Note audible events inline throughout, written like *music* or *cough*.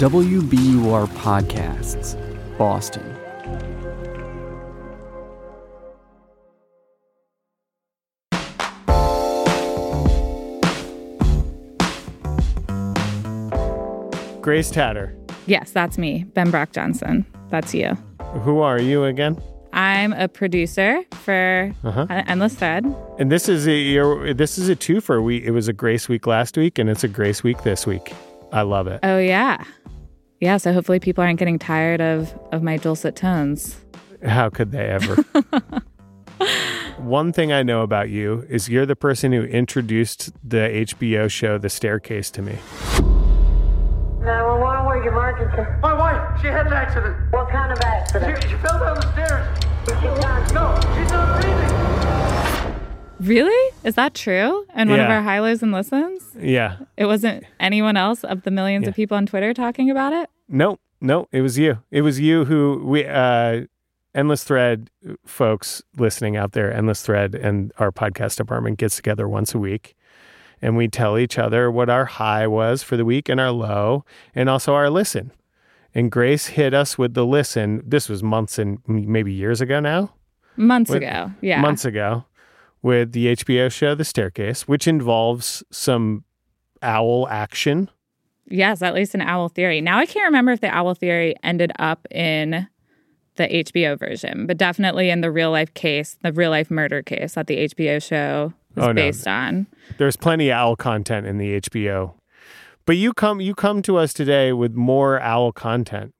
WBUR Podcasts, Boston. Grace Tatter. Yes, that's me, Ben Brock Johnson. That's you. Who are you again? I'm a producer for Uh-huh. Endless Thread. And this is a you're, this is a twofer. We it was a Grace week last week, and it's a Grace week this week. I love it. Oh yeah, yeah. So hopefully people aren't getting tired of of my dulcet tones. How could they ever? *laughs* One thing I know about you is you're the person who introduced the HBO show The Staircase to me. 911, where's your emergency? My wife, she had an accident. What kind of accident? Really? Is that true? And one of our high and listens? Yeah. It wasn't anyone else of the millions of people on Twitter talking about it? No, no, it was you. It was you who we uh Endless Thread folks listening out there, Endless Thread and our podcast department gets together once a week and we tell each other what our high was for the week and our low and also our listen. And Grace hit us with the listen. This was months and maybe years ago now. Months With- ago. Yeah. Months ago with the HBO show The Staircase, which involves some owl action. Yes, at least an owl theory. Now I can't remember if the owl theory ended up in the HBO version, but definitely in the real life case, the real life murder case that the HBO show was Oh, no. based on. there's plenty of owl content in the HBO. But you come you come to us today with more owl content.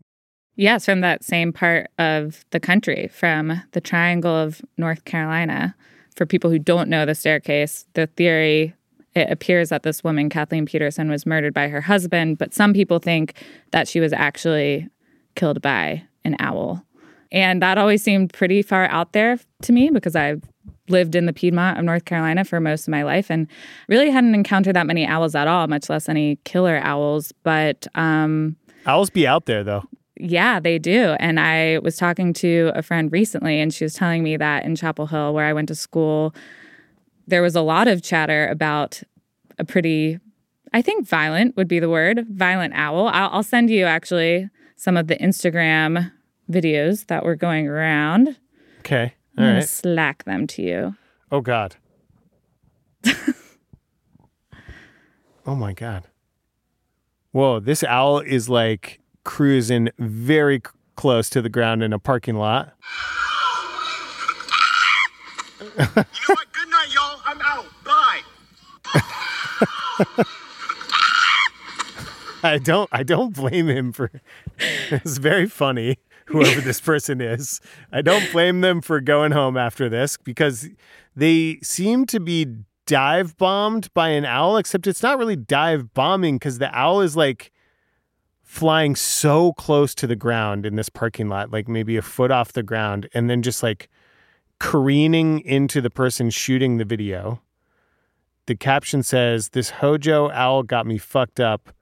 Yes, from that same part of the country, from the Triangle of North Carolina. For people who don't know the staircase, the theory it appears that this woman, Kathleen Peterson, was murdered by her husband, but some people think that she was actually killed by an owl. And that always seemed pretty far out there to me because I've lived in the Piedmont of North Carolina for most of my life and really hadn't encountered that many owls at all, much less any killer owls. But um, Owls be out there though. Yeah, they do. And I was talking to a friend recently, and she was telling me that in Chapel Hill, where I went to school, there was a lot of chatter about a pretty, I think violent would be the word, violent owl. I'll, I'll send you actually some of the Instagram videos that were going around. Okay. I'm All gonna slack them to you. Oh God. *laughs* oh my God. Whoa, this owl is like cruising very c- close to the ground in a parking lot. You know what? Good night, y'all. I'm out. Bye. *laughs* I don't I don't blame him for it's very funny whoever this person is. I don't blame them for going home after this because they seem to be dive bombed by an owl except it's not really dive bombing cuz the owl is like flying so close to the ground in this parking lot like maybe a foot off the ground and then just like careening into the person shooting the video. The caption says this Hojo owl got me fucked up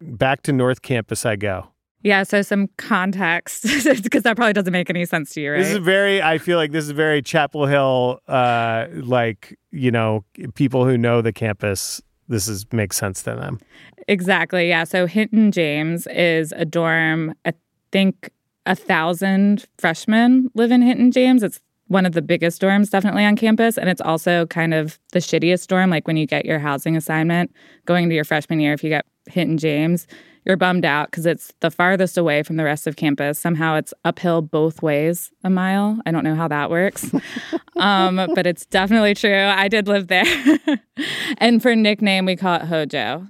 back to North Campus I go. Yeah, so some context, *laughs* because that probably doesn't make any sense to you, right? This is very. I feel like this is very Chapel Hill. Uh, like you know, people who know the campus. This is makes sense to them. Exactly. Yeah. So Hinton James is a dorm. I think a thousand freshmen live in Hinton James. It's one of the biggest dorms definitely on campus. And it's also kind of the shittiest dorm. Like when you get your housing assignment going into your freshman year, if you get Hinton James, you're bummed out because it's the farthest away from the rest of campus. Somehow it's uphill both ways a mile. I don't know how that works. *laughs* um, but it's definitely true. I did live there. *laughs* and for nickname, we call it Hojo.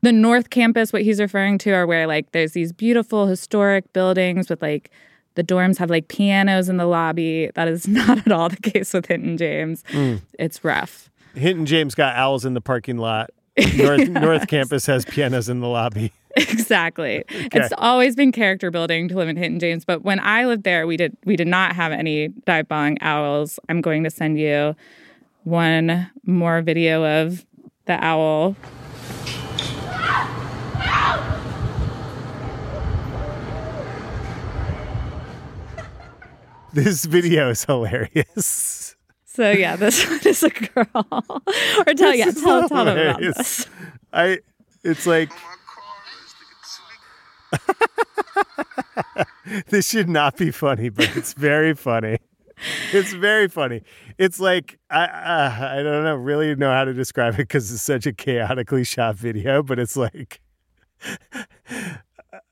The North Campus, what he's referring to, are where like there's these beautiful historic buildings with like the dorms have like pianos in the lobby. That is *laughs* not at all the case with Hinton James. It's rough. Hinton James got owls in the parking lot. North North Campus has pianos in the lobby. *laughs* exactly. It's always been character building to live in Hinton James, but when I lived there, we did we did not have any dive bong owls. I'm going to send you one more video of the owl. This video is hilarious. So yeah, this *laughs* one is a girl. *laughs* or tell yeah, This is tell tell them about this. I. It's like *laughs* this should not be funny, but it's very funny. It's very funny. It's like I uh, I don't know really know how to describe it because it's such a chaotically shot video, but it's like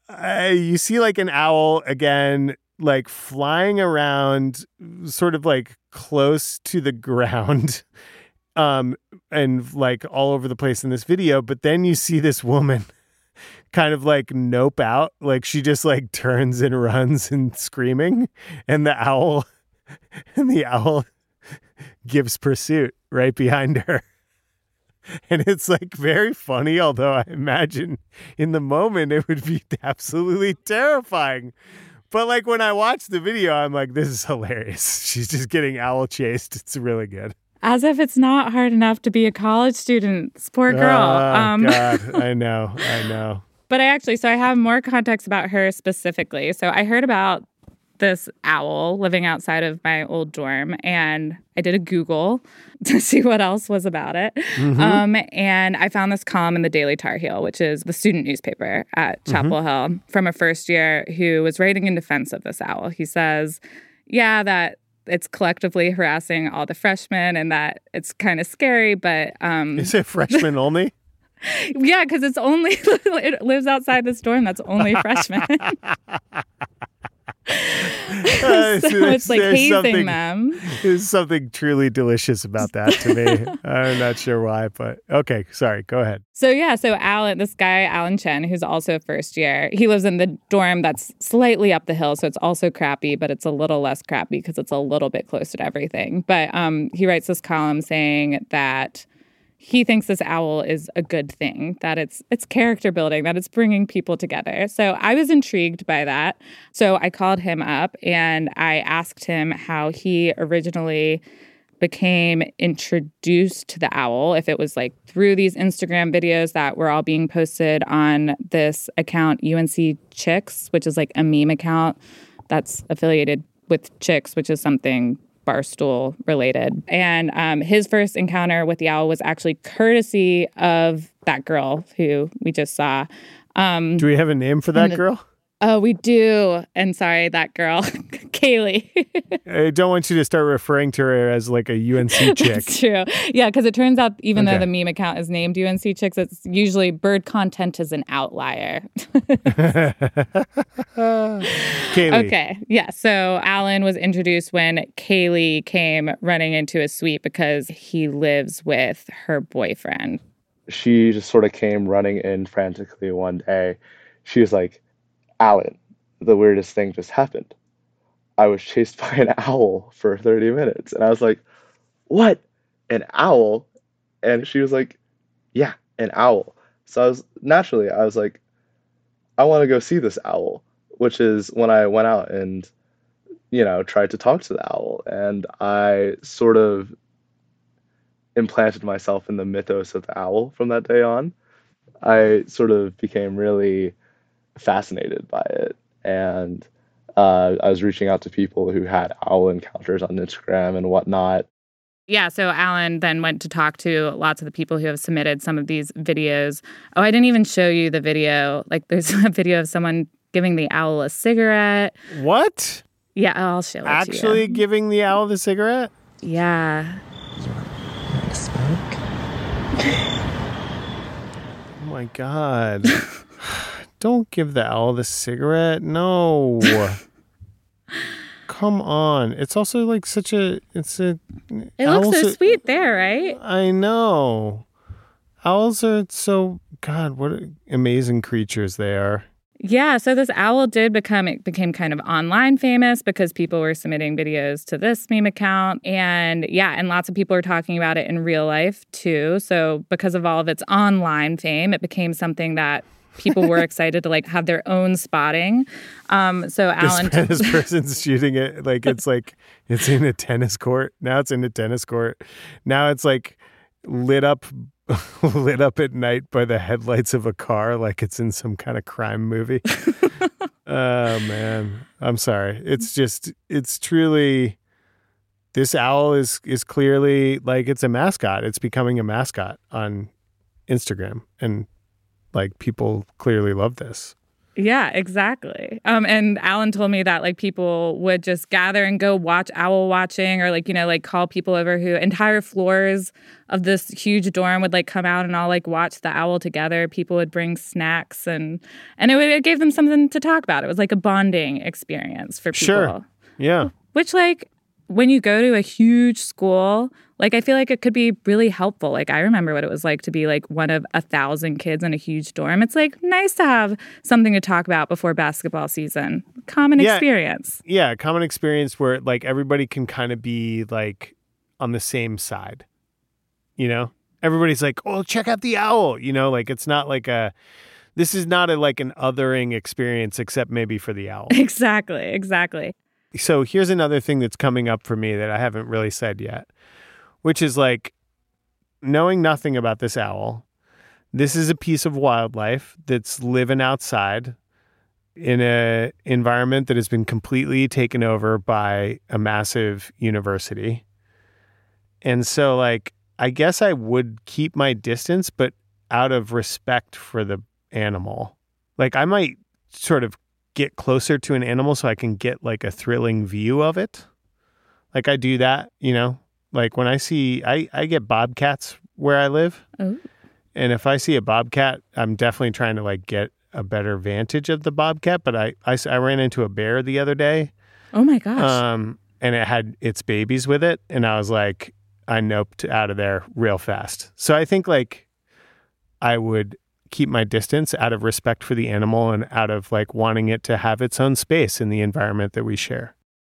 uh, you see like an owl again, like flying around, sort of like close to the ground, *laughs* um, and like all over the place in this video. But then you see this woman kind of like nope out, like she just like *laughs* turns and runs and screaming, and the owl, *laughs* and the owl *laughs* gives pursuit right behind her. And it's like very funny, although I imagine in the moment it would be absolutely terrifying. But like when I watch the video, I'm like, this is hilarious. She's just getting owl chased. It's really good. As if it's not hard enough to be a college student. This Poor girl. Oh, um, God. I know. I know. But I actually, so I have more context about her specifically. So I heard about this owl living outside of my old dorm, and I did a Google *laughs* to see what else was about it. Um, and I found this column in the Daily Tar Heel, which is the student newspaper at Chapel Hill, from a first year who was writing in defense of this owl. He says, Yeah, that it's collectively harassing all the freshmen and that it's kind of scary, but um, Is it freshman only? *laughs* yeah, because it's only *laughs* it lives outside this dorm that's only *laughs* freshmen. *laughs* So it's like hazing them. There's something truly delicious about that to me. I'm not sure why, but okay. Sorry. Go ahead. So yeah, so Alan, this guy Alan Chen, who's also first year, he lives in the dorm that's slightly up the hill, so it's also crappy, but it's a little less crappy because it's a little bit closer to everything. But um, he writes this column saying that he thinks this owl is a good thing that it's it's character building that it's bringing people together. So i was intrigued by that. So i called him up and i asked him how he originally became introduced to the owl if it was like through these instagram videos that were all being posted on this account unc chicks which is like a meme account that's affiliated with chicks which is something barstool related and um, his first encounter with the owl was actually courtesy of that girl who we just saw um, Do we have a name for that the- girl? Oh we do and sorry that girl *laughs* kaylee I don't want you to start referring to her as like a UNC *laughs* chick. That's true. Yeah, because it turns out even Okay. though the meme account is named UNC Chicks, it's usually bird content is an outlier. *laughs* Kaylee. okay. Yeah. So Alan was introduced when Kaylee came running into his suite because he lives with her boyfriend. she just sort of came running in frantically one day. She was like, Alan, the weirdest thing just happened. I was chased *laughs* by an owl for 30 minutes. And I was like, What? An owl? And she was like, Yeah, an owl. So I was naturally, I was like, I want to go see this owl, which is when I went out and, you know, tried to talk to the owl. And I sort of implanted myself in the mythos of the owl from that day on. I sort of became really fascinated by it. And uh, I was reaching out to people who had owl encounters on Instagram and whatnot. Yeah, so Alan then went to talk to lots of the people who have submitted some of these videos. Oh, I didn't even show you the video. Like, there's *laughs* a video of someone giving the owl a cigarette. What? Yeah, I'll show it to Actually giving the owl the cigarette? Yeah. *laughs* Oh my God. *laughs* Don't give the owl the cigarette. No. *laughs* Come on. It's also like such a it's a It looks so are- sweet there, right? I know. Owls are so God, what amazing creatures they are. Yeah, so this owl did become it became kind of online famous because people were submitting videos to this meme account and yeah, and lots of people are talking about it in real life too. So because of all of its online fame, it became something that people were *laughs* excited to like have their own spotting. Um so Alan This, *laughs* this person's shooting it like it's like it's in a tennis court. Now it's in a tennis court. Now it's like lit up *laughs* lit up at night by the headlights of a car like it's in some kind of crime movie. oh man. I'm sorry. It's just it's truly this owl is is clearly like it's a mascot. It's becoming a mascot on Instagram and like people clearly love this. Yeah, exactly. Um, and Alan told me that like people would just gather and go watch owl watching, or like you know like call people over who entire floors of this huge dorm would like come out and all like watch the owl together. People would bring snacks and and it, would, it gave them something to talk about. It was like a bonding experience for people. Sure. Yeah. Which like when you go to a huge school, like I feel like it could be really helpful. Like I remember what it was like to be like one of a thousand kids in a huge dorm. It's like nice to have something to talk about before basketball season. Common Yeah. experience. Yeah. Common experience where like everybody can kind of be like on the same side. You know? Everybody's like, oh, check out the owl. You know, like it's not like a, this is not a like an othering experience except maybe for the owl. *laughs* Exactly. Exactly. So here's another thing that's coming up for me that I haven't really said yet, which is like knowing nothing about this owl. This is a piece of wildlife that's living outside in a environment that has been completely taken over by a massive university. And so like I guess I would keep my distance but out of respect for the animal. Like I might sort of get closer to an animal so I can get like a thrilling view of it. Like I do that, you know. Like when I see I I get bobcats where I live. Oh. And if I see a bobcat, I'm definitely trying to like get a better vantage of the bobcat, but I, I, I ran into a bear the other day. Oh my gosh. Um and it had its babies with it and I was like I noped out of there real fast. So I think like I would keep my distance out of respect for the animal and out of like wanting it to have its own space in the environment that we share.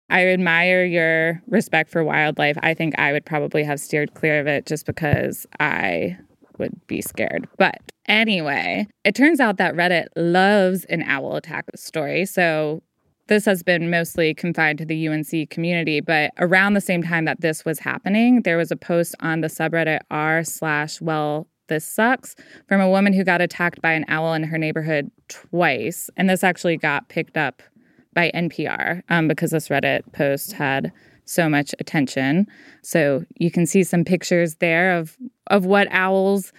I admire your respect for wildlife. I think I would probably have steered clear of it just because I would be scared. But anyway, it turns out that Reddit loves an owl attack story. So this has been mostly confined to the UNC community, but around the same time that this was happening, there was a post on the subreddit r slash well this sucks from a woman who got attacked by an owl in her neighborhood twice. And this actually got picked up by NPR um, because this Reddit post had so much attention. So you can see some pictures there of of what owls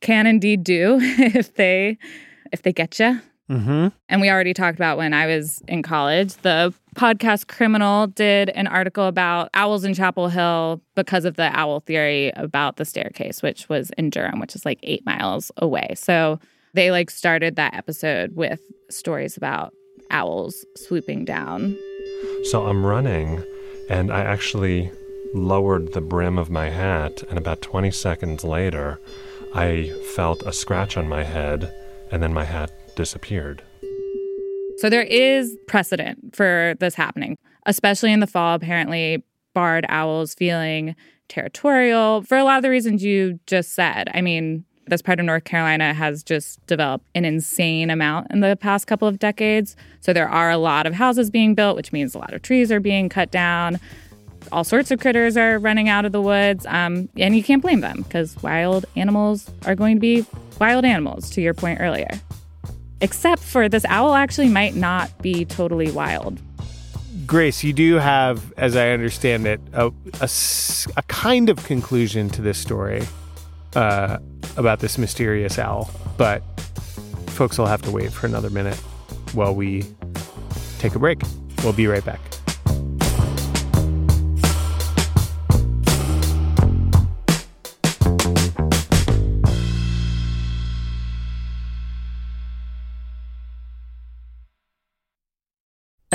can indeed do *laughs* if they if they get you. Mm-hmm. And we already talked about when I was in college. The podcast Criminal did an article about owls in Chapel Hill because of the owl theory about the staircase, which was in Durham, which is like eight miles away. So they like started that episode with stories about owls swooping down. So I'm running, and I actually lowered the brim of my hat, and about 20 seconds later, I felt a scratch on my head, and then my hat disappeared. So there is precedent for this happening, especially in the fall. Apparently, barred owls feeling territorial for a lot of the reasons you just said. I mean, this part of North Carolina has just developed an insane amount in the past couple of decades. So there are a lot of houses being built, which means a lot of trees are being cut down. All sorts of critters are running out of the woods. Um, and you can't blame them because wild animals are going to be wild animals, to your point earlier. Except for this owl actually might not be totally wild. Grace, you do have, as I understand it, a a kind of conclusion to this story uh, about this mysterious owl, but folks will have to wait for another minute while we take a break. We'll be right back.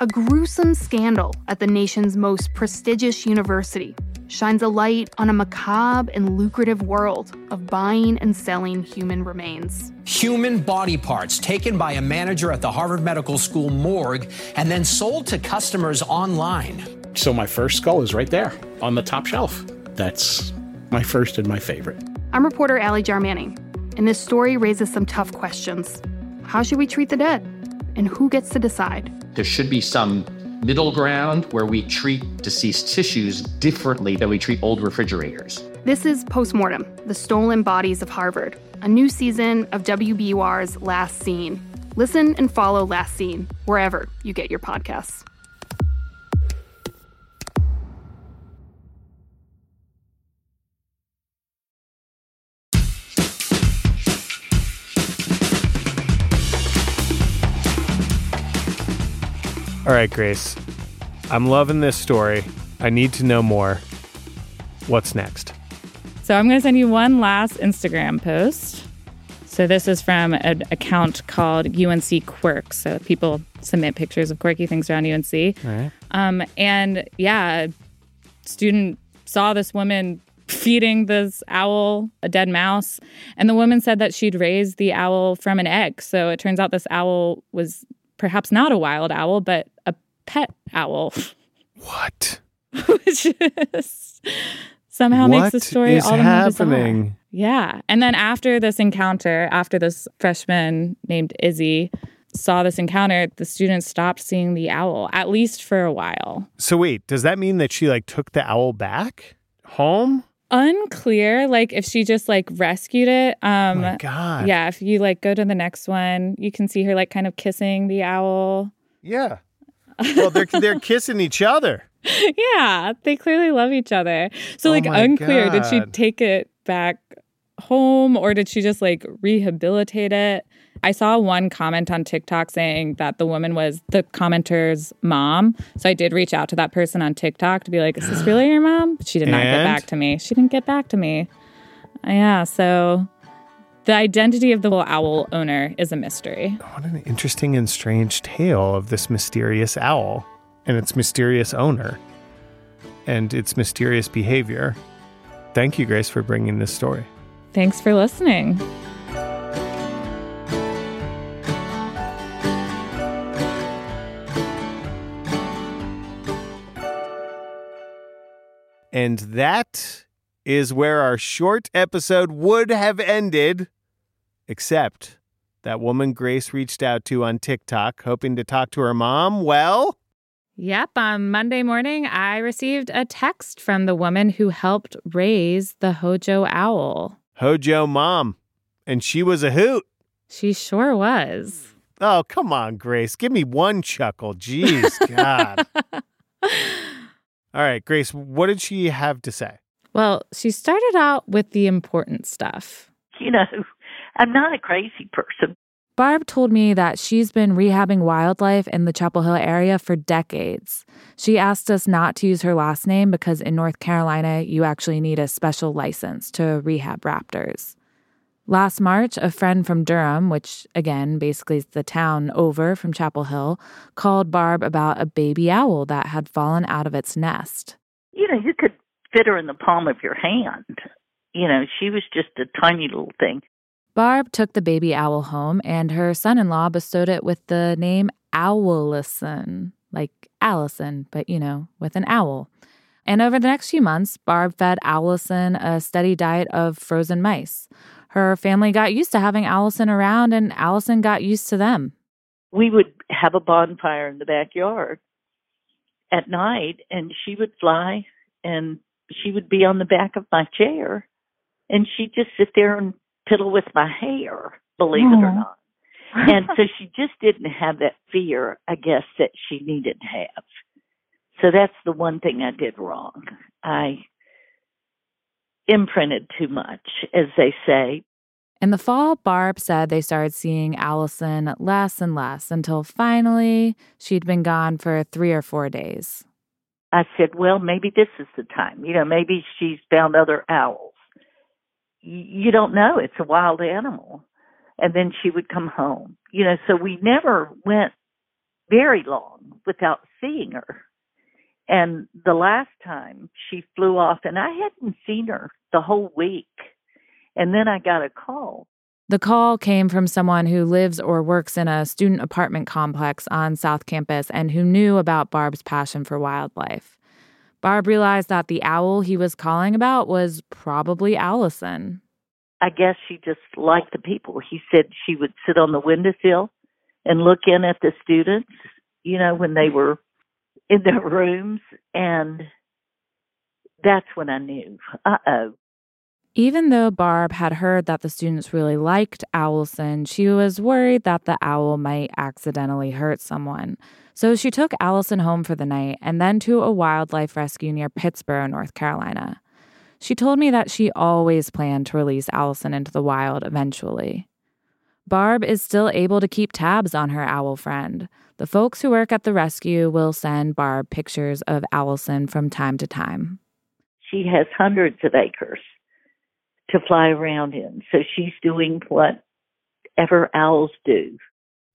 A gruesome scandal at the nation's most prestigious university shines a light on a macabre and lucrative world of buying and selling human remains. Human body parts taken by a manager at the Harvard Medical School morgue and then sold to customers online. So my first skull is right there on the top shelf. That's my first and my favorite. I'm reporter Ally Jarmanning, and this story raises some tough questions. How should we treat the dead? And who gets to decide? There should be some middle ground where we treat deceased tissues differently than we treat old refrigerators. This is Postmortem, the stolen bodies of Harvard, a new season of WBUR's Last Seen. Listen and follow Last Seen wherever you get your podcasts. All right, Grace. I'm loving this story. I need to know more. What's next? So I'm going to send you one last Instagram post. So this is from an account called UNC Quirks. So people submit pictures of quirky things around UNC. Right. Um, and yeah, a student saw this woman feeding this owl a dead mouse, and the woman said that she'd raised the owl from an egg. So it turns out this owl was perhaps not a wild owl, but a pet owl. *laughs* What? Which is somehow makes the story all the more bizarre. Yeah. And then after this encounter, after this freshman named Izzy saw this encounter, the students stopped seeing the owl, at least for a while. So wait, does that mean that she like took the owl back home? Unclear, like if she just like rescued it. Um my God. Yeah, if you like go to the next one, you can see her like kind of kissing the owl. Yeah. Well, they're they're kissing each other. *laughs* yeah, they clearly love each other. So Oh like unclear, did she take it back home or did she just like rehabilitate it? I saw one comment on TikTok saying that the woman was the commenter's mom. So I did reach out to that person on TikTok to be like, "Is this *gasps* really your mom?" But she did not get back to me. She didn't get back to me. Yeah, so the identity of the little owl owner is a mystery. What an interesting and strange tale of this mysterious owl and its mysterious owner and its mysterious behavior. Thank you, Grace, for bringing this story. Thanks for listening. And that is where our short episode would have ended, except that woman Grace reached out to on TikTok, hoping to talk to her mom. Well, Yep. On Monday morning, I received a text from the woman who helped raise the Hojo owl. Hojo mom. And she was a hoot. She sure was. Oh, come on, Grace. Give me one chuckle. Jeez, *laughs* God. All right, Grace, what did she have to say? Well, she started out with the important stuff. You know, I'm not a crazy person. Barb told me that she's been rehabbing wildlife in the Chapel Hill area for decades. She asked us not to use her last name because in North Carolina, you actually need a special license to rehab raptors. Last March, a friend from Durham, which again basically is the town over from Chapel Hill, called Barb about a baby owl that had fallen out of its nest. You know, you could fit her in the palm of your hand. You know, she was just a tiny little thing. Barb took the baby owl home, and her son in law bestowed it with the name Owlison, like Allison, but you know, with an owl. And over the next few months, Barb fed Allison a steady diet of frozen mice. Her family got used to having Allison around, and Allison got used to them. We would have a bonfire in the backyard at night, and she would fly and she would be on the back of my chair, and she'd just sit there and piddle with my hair, believe it or mm-hmm. not. And so *laughs* she just didn't have that fear, I guess, that she needed to have. So that's the one thing I did wrong. I imprinted too much, as they say. In the fall, Barb said they started seeing Allison less and less until finally she'd been gone for three or four days. I said, well, maybe this is the time. You know, maybe she's found other owls. You don't know. It's a wild animal. and then she would come home. You know, so we never went very long without seeing her. And the last time she flew off, and I hadn't seen her the whole week. And then I got a call. The call came from someone who lives or works in a student apartment complex on South Campus and who knew about Barb's passion for wildlife. Barb realized that the owl he was calling about was probably Allison. I guess she just liked the people. He said she would sit on the windowsill and look in at the students, you know, when they were in their rooms. And that's when I knew, uh oh. Even though Barb had heard that the students really liked Allison, she was worried that the owl might accidentally hurt someone. So she took Allison home for the night and then to a wildlife rescue near Pittsboro, North Carolina. She told me that she always planned to release Allison into the wild eventually. Barb is still able to keep tabs on her owl friend. The folks who work at the rescue will send Barb pictures of Allison from time to time. She has hundreds of acres to fly around in. So she's doing whatever owls do.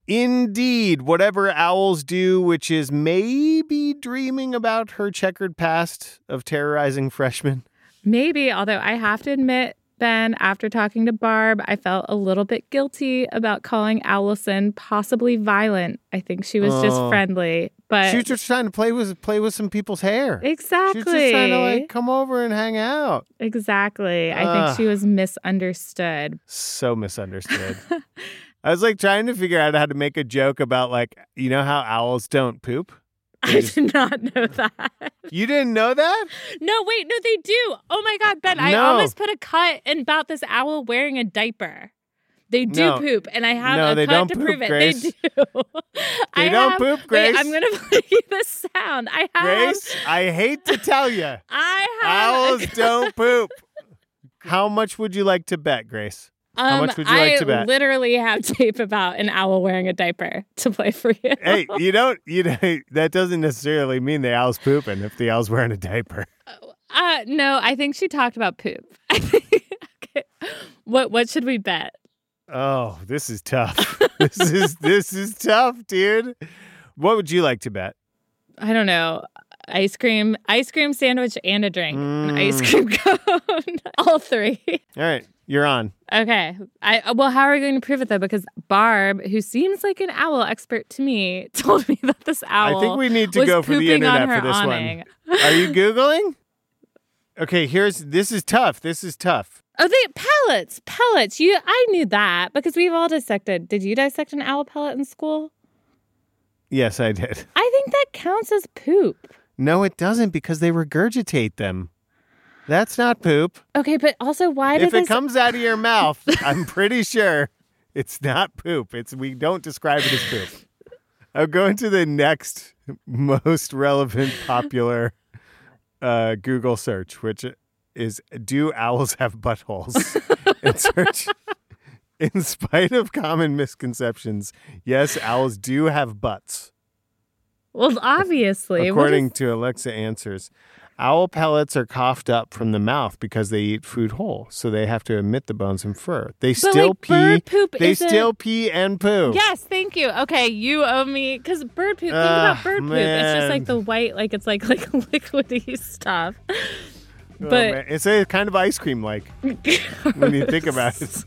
Indeed, whatever owls do, which is maybe dreaming about her checkered past of terrorizing freshmen. Maybe, although I have to admit, Ben, after talking to Barb, I felt a little bit guilty about calling Allison possibly violent. I think she was just Oh. friendly, but she was just trying to play with play with some people's hair. exactly. She was just trying to like come over and hang out. Exactly. I Ugh. think she was misunderstood. So misunderstood. *laughs* I was like trying to figure out how to make a joke about like you know how owls don't poop. *laughs* I just- did not know that. *laughs* you didn't know that? No, wait, no, they do. Oh my God, Ben, I almost put a cut in about this owl wearing a diaper. They do No. poop, and I have No, a cut to poop, prove it. Grace. They do. *laughs* They I don't have- poop, wait, Grace. I'm gonna play you the sound. I have. Grace, I hate to tell you, I have. owls don't poop. How much would you like to bet, Grace? How Um, much would you like I to bet? literally have *laughs* tape about an owl wearing a diaper to play for you. hey, *laughs* you don't you don't, *laughs* that doesn't necessarily mean the owl's pooping if the owl's wearing a diaper. Uh, no, I think she talked about poop. okay. What what should we bet? Oh, this is tough. this is this is tough, dude. What would you like to bet? I don't know. Ice cream, ice cream sandwich, and a drink. An ice Mm. cream cone. All three. All right, you're on. Okay. I uh, well, how are we going to prove it though? Because Barb, who seems like an owl expert to me, *laughs* told me that this owl. I think we need to go for the internet for this awning. one. Are you *laughs* googling? Okay, here's this is tough. This is tough. Oh, they pellets, pellets. You, I knew that because we've all dissected. Did you dissect an owl pellet in school? Yes, I did. I think that counts as poop. No, it doesn't because they regurgitate them. That's not poop. Okay, but also why did if it this? comes out of your *laughs* mouth, I'm pretty sure it's not poop. It's we don't describe it as poop. I'm going to the next most relevant popular uh, Google search, which is "Do owls have buttholes?" *laughs* and search. In spite of common misconceptions, yes, owls do have butts. well, obviously, According is- to Alexa Answers, owl pellets are coughed up from the mouth because they eat food whole, so they have to emit the bones and fur. They But, still like, pee. bird poop they still pee and poo. Yes, thank you. Okay, you owe me because bird poop. Think about bird poop. It's just like the white, like it's like *laughs* like liquidy stuff. Oh, But man. it's a kind of ice cream like when you think about it.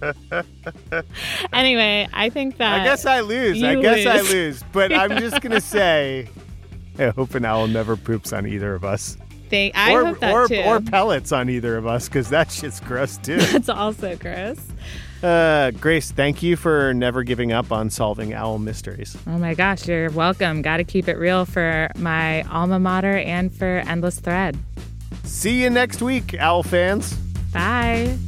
*laughs* anyway, I think that I guess I lose. I guess I lose. lose. But I'm just gonna *laughs* say, *laughs* I hope an owl never poops on either of us. I or, hope that or, too. or pellets on either of us because that shit's gross too. *laughs* That's also gross. Uh, Grace, thank you for never giving up on solving owl mysteries. Oh my gosh, you're welcome. Got to keep it real for my alma mater and for Endless Thread. See you next week, owl fans. Bye.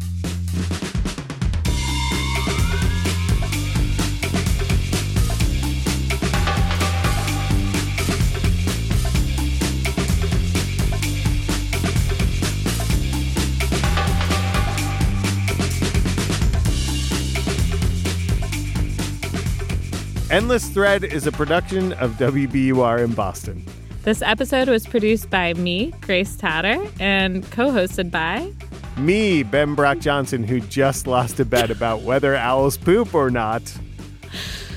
Endless Thread is a production of WBUR in Boston. This episode was produced by me, Grace Tatter, and co hosted by Me, Ben Brock Johnson, who just lost a bet about whether owls poop or not.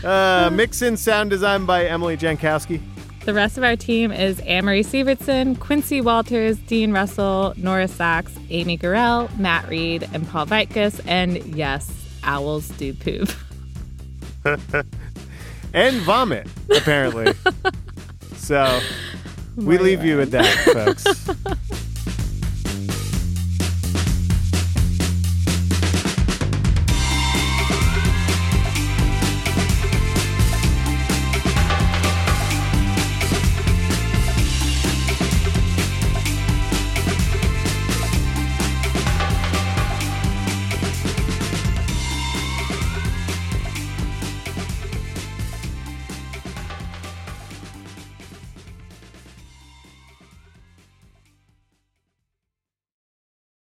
Uh, *laughs* mix in sound design by Emily Jankowski. The rest of our team is Amory Sievertson, Quincy Walters, Dean Russell, Nora Saks, Amy Gorel, Matt Reed, and Paul Vaitkus. And yes, owls do poop. *laughs* and vomit, apparently. *laughs* so we leave you with that, folks. *laughs*